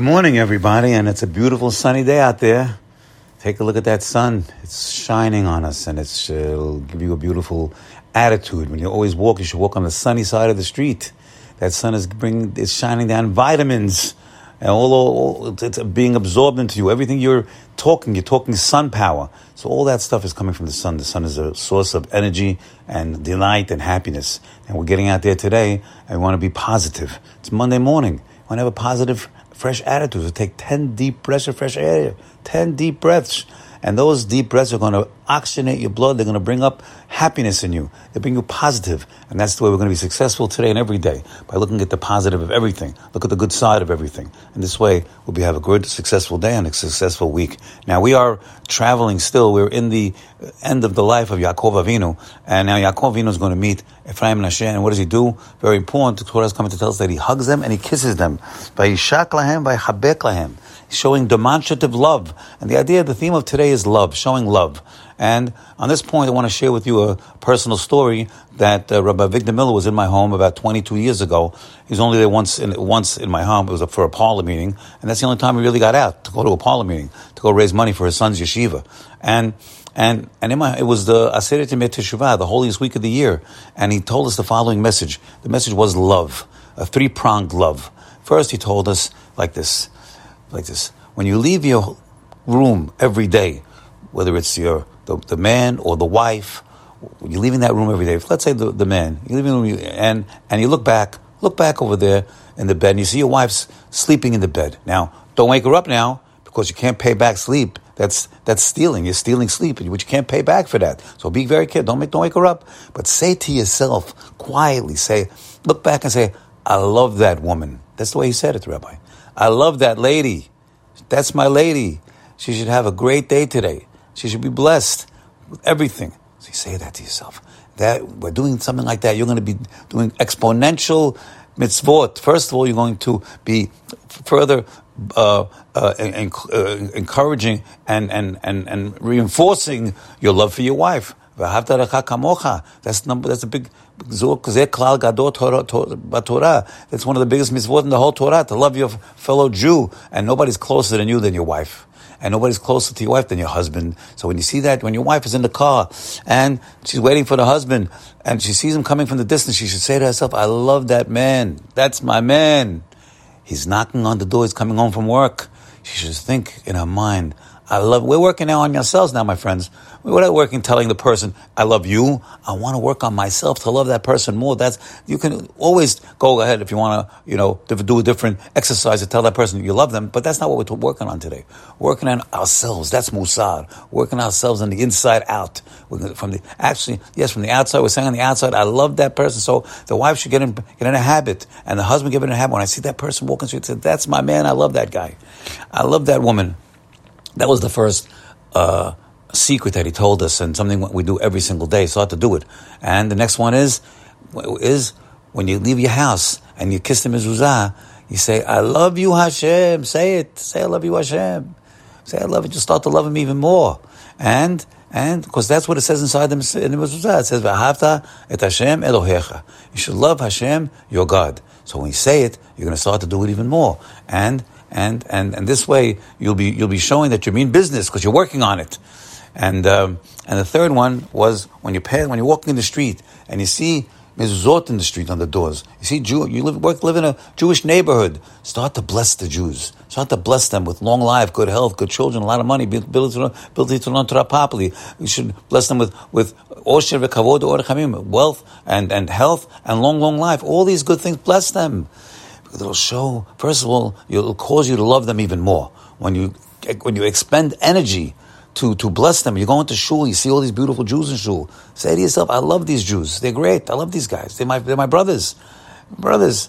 Good morning, everybody, and it's a beautiful sunny day out there. Take a look at that sun. It's shining on us, and it's, uh, it'll give you a beautiful attitude. When you always walk, you should walk on the sunny side of the street. That sun is bring, it's shining down vitamins, and all, all it's being absorbed into you. Everything you're talking, you're talking sun power. So all that stuff is coming from the sun. The sun is a source of energy and delight and happiness. And we're getting out there today, and we want to be positive. It's Monday morning. We want to have a positive fresh attitude. So take 10 deep breaths of fresh air, 10 deep breaths. And those deep breaths are going to oxygenate your blood. They're going to bring up happiness in you. They bring you positive. And that's the way we're going to be successful today and every day by looking at the positive of everything. Look at the good side of everything. And this way we'll be have a good, successful day and a successful week. Now we are traveling still. We're in the end of the life of Yaakov Avinu. And now Yaakov Avinu is going to meet Ephraim and Asher. And what does he do? Very important. The Torah is coming to tell us that he hugs them and he kisses them. Vayishak lahem, vayechabek lahem showing demonstrative love. And the idea, the theme of today is love, showing love. And on this point, I want to share with you a personal story that uh, Rabbi Avigdor Miller was in my home about 22 years ago. He was only there once in, once in my home. It was for a parlor meeting. And that's the only time he really got out to go to a parlor meeting, to go raise money for his son's yeshiva. And and and my, it was the Aseret Teshuvah, the holiest week of the year. And he told us the following message. The message was love, a three pronged love. First, he told us like this like this. When you leave your room every day, whether it's your the, the man or the wife, you're leaving that room every day. Let's say the, the man, you're leaving room, and and you look back, look back over there in the bed, and you see your wife's sleeping in the bed. Now, don't wake her up now because you can't pay back sleep. That's that's stealing. You're stealing sleep, which you can't pay back for that. So be very careful. Don't make don't wake her up. But say to yourself quietly, say, look back and say, I love that woman. That's the way he said it, Rabbi. I love that lady. That's my lady. She should have a great day today. She should be blessed with everything. So you say that to yourself. That we're doing something like that. You're going to be doing exponential mitzvot. First of all, you're going to be further uh, uh, uh, encouraging and, and, and, and reinforcing your love for your wife. That's number. That's a big. That's one of the biggest mitzvot in the whole Torah to love your fellow Jew, and nobody's closer than you than your wife, and nobody's closer to your wife than your husband. So when you see that, when your wife is in the car and she's waiting for the husband, and she sees him coming from the distance, she should say to herself, "I love that man. That's my man. He's knocking on the door. He's coming home from work." She should think in her mind, I love, we're working now on yourselves now, my friends. We're not working telling the person, I love you. I want to work on myself to love that person more. That's, you can always go ahead if you want to, you know, do a different exercise to tell that person you love them, but that's not what we're working on today. working on ourselves. That's Musar. Working ourselves on the inside out. From the, actually, yes, from the outside, we're saying on the outside, I love that person. So the wife should get in, get in a habit and the husband get in a habit. When I see that person walking through, say, that's my man. I love that guy. I love that woman. That was the first uh, secret that he told us, and something we do every single day. So I have to do it. And the next one is is when you leave your house and you kiss the mezuzah, you say, "I love you, Hashem." Say it. Say, "I love you, Hashem." Say, "I love you." Just start to love him even more. And and because that's what it says inside the, in the mezuzah. It says, "V'ahavta et Hashem Elohecha." You should love Hashem, your God. So when you say it, you're going to start to do it even more. And and and and this way you'll be you'll be showing that you mean business because you're working on it. And um, and the third one was when you pay, when you're walking in the street and you see mezuzot in the street on the doors. You see Jew, you live work live in a Jewish neighborhood. Start to bless the Jews. Start to bless them with long life, good health, good children, a lot of money, ability to learn Torah properly. You should bless them with with osher wealth and and health and long long life. All these good things. Bless them it'll show, first of all, it'll cause you to love them even more. When you, when you expend energy to, to bless them, you go into shul, you see all these beautiful Jews in shul. Say to yourself, I love these Jews. They're great. I love these guys. They're my, they're my brothers. Brothers.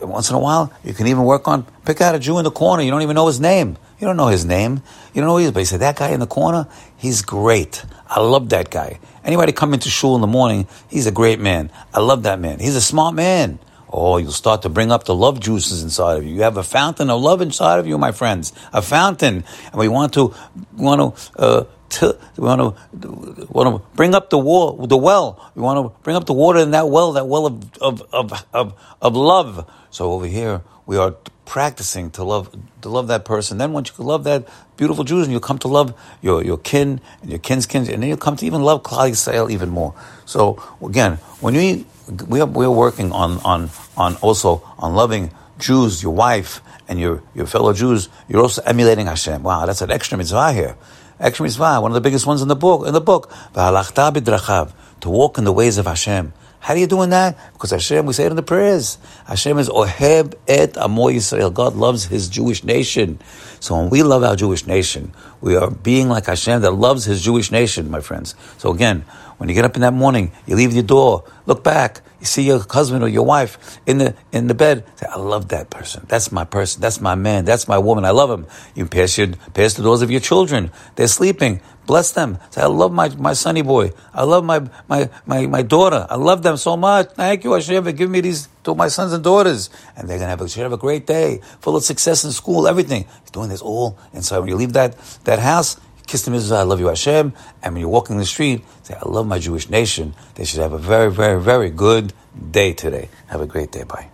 Once in a while, you can even work on, pick out a Jew in the corner. You don't even know his name. You don't know his name. You don't know who he is. But you say, that guy in the corner, he's great. I love that guy. Anybody come into shul in the morning, he's a great man. I love that man. He's a smart man. Oh, you'll start to bring up the love juices inside of you. You have a fountain of love inside of you, my friends. A fountain. And we want to, want to, uh, to, we want to want to bring up the the well. We want to bring up the water in that well, that well of of of of, of love. So over here, we are practicing to love to love that person. Then once you love that beautiful Jews, and you'll come to love your, your kin and your kin's kin, and then you'll come to even love Klal Yisrael even more. So again, when we we are, we are working on on on also on loving Jews, your wife and your your fellow Jews, you're also emulating Hashem. Wow, that's an extra mitzvah here. Extra mitzvah, one of the biggest ones in the book. In the book, to walk in the ways of Hashem. How are you doing that? Because Hashem, we say it in the prayers. Hashem is Oheb et Amo Yisrael. God loves His Jewish nation. So when we love our Jewish nation, we are being like Hashem that loves His Jewish nation, my friends. So again, when you get up in that morning, you leave your door, look back, you see your husband or your wife in the in the bed. Say, I love that person. That's my person. That's my man. That's my woman. I love him. You pass your pass the doors of your children. They're sleeping. Bless them. Say, I love my, my sonny boy. I love my, my, my, my daughter. I love them so much. Thank you, Hashem, for giving me these to my sons and daughters. And they're gonna have a, should have a great day, full of success in school, everything. Doing this all inside. When you leave that, that house, kiss the mezuzah, I love you, Hashem. And when you're walking the street, say, I love my Jewish nation. They should have a very, very, very good day today. Have a great day. Bye.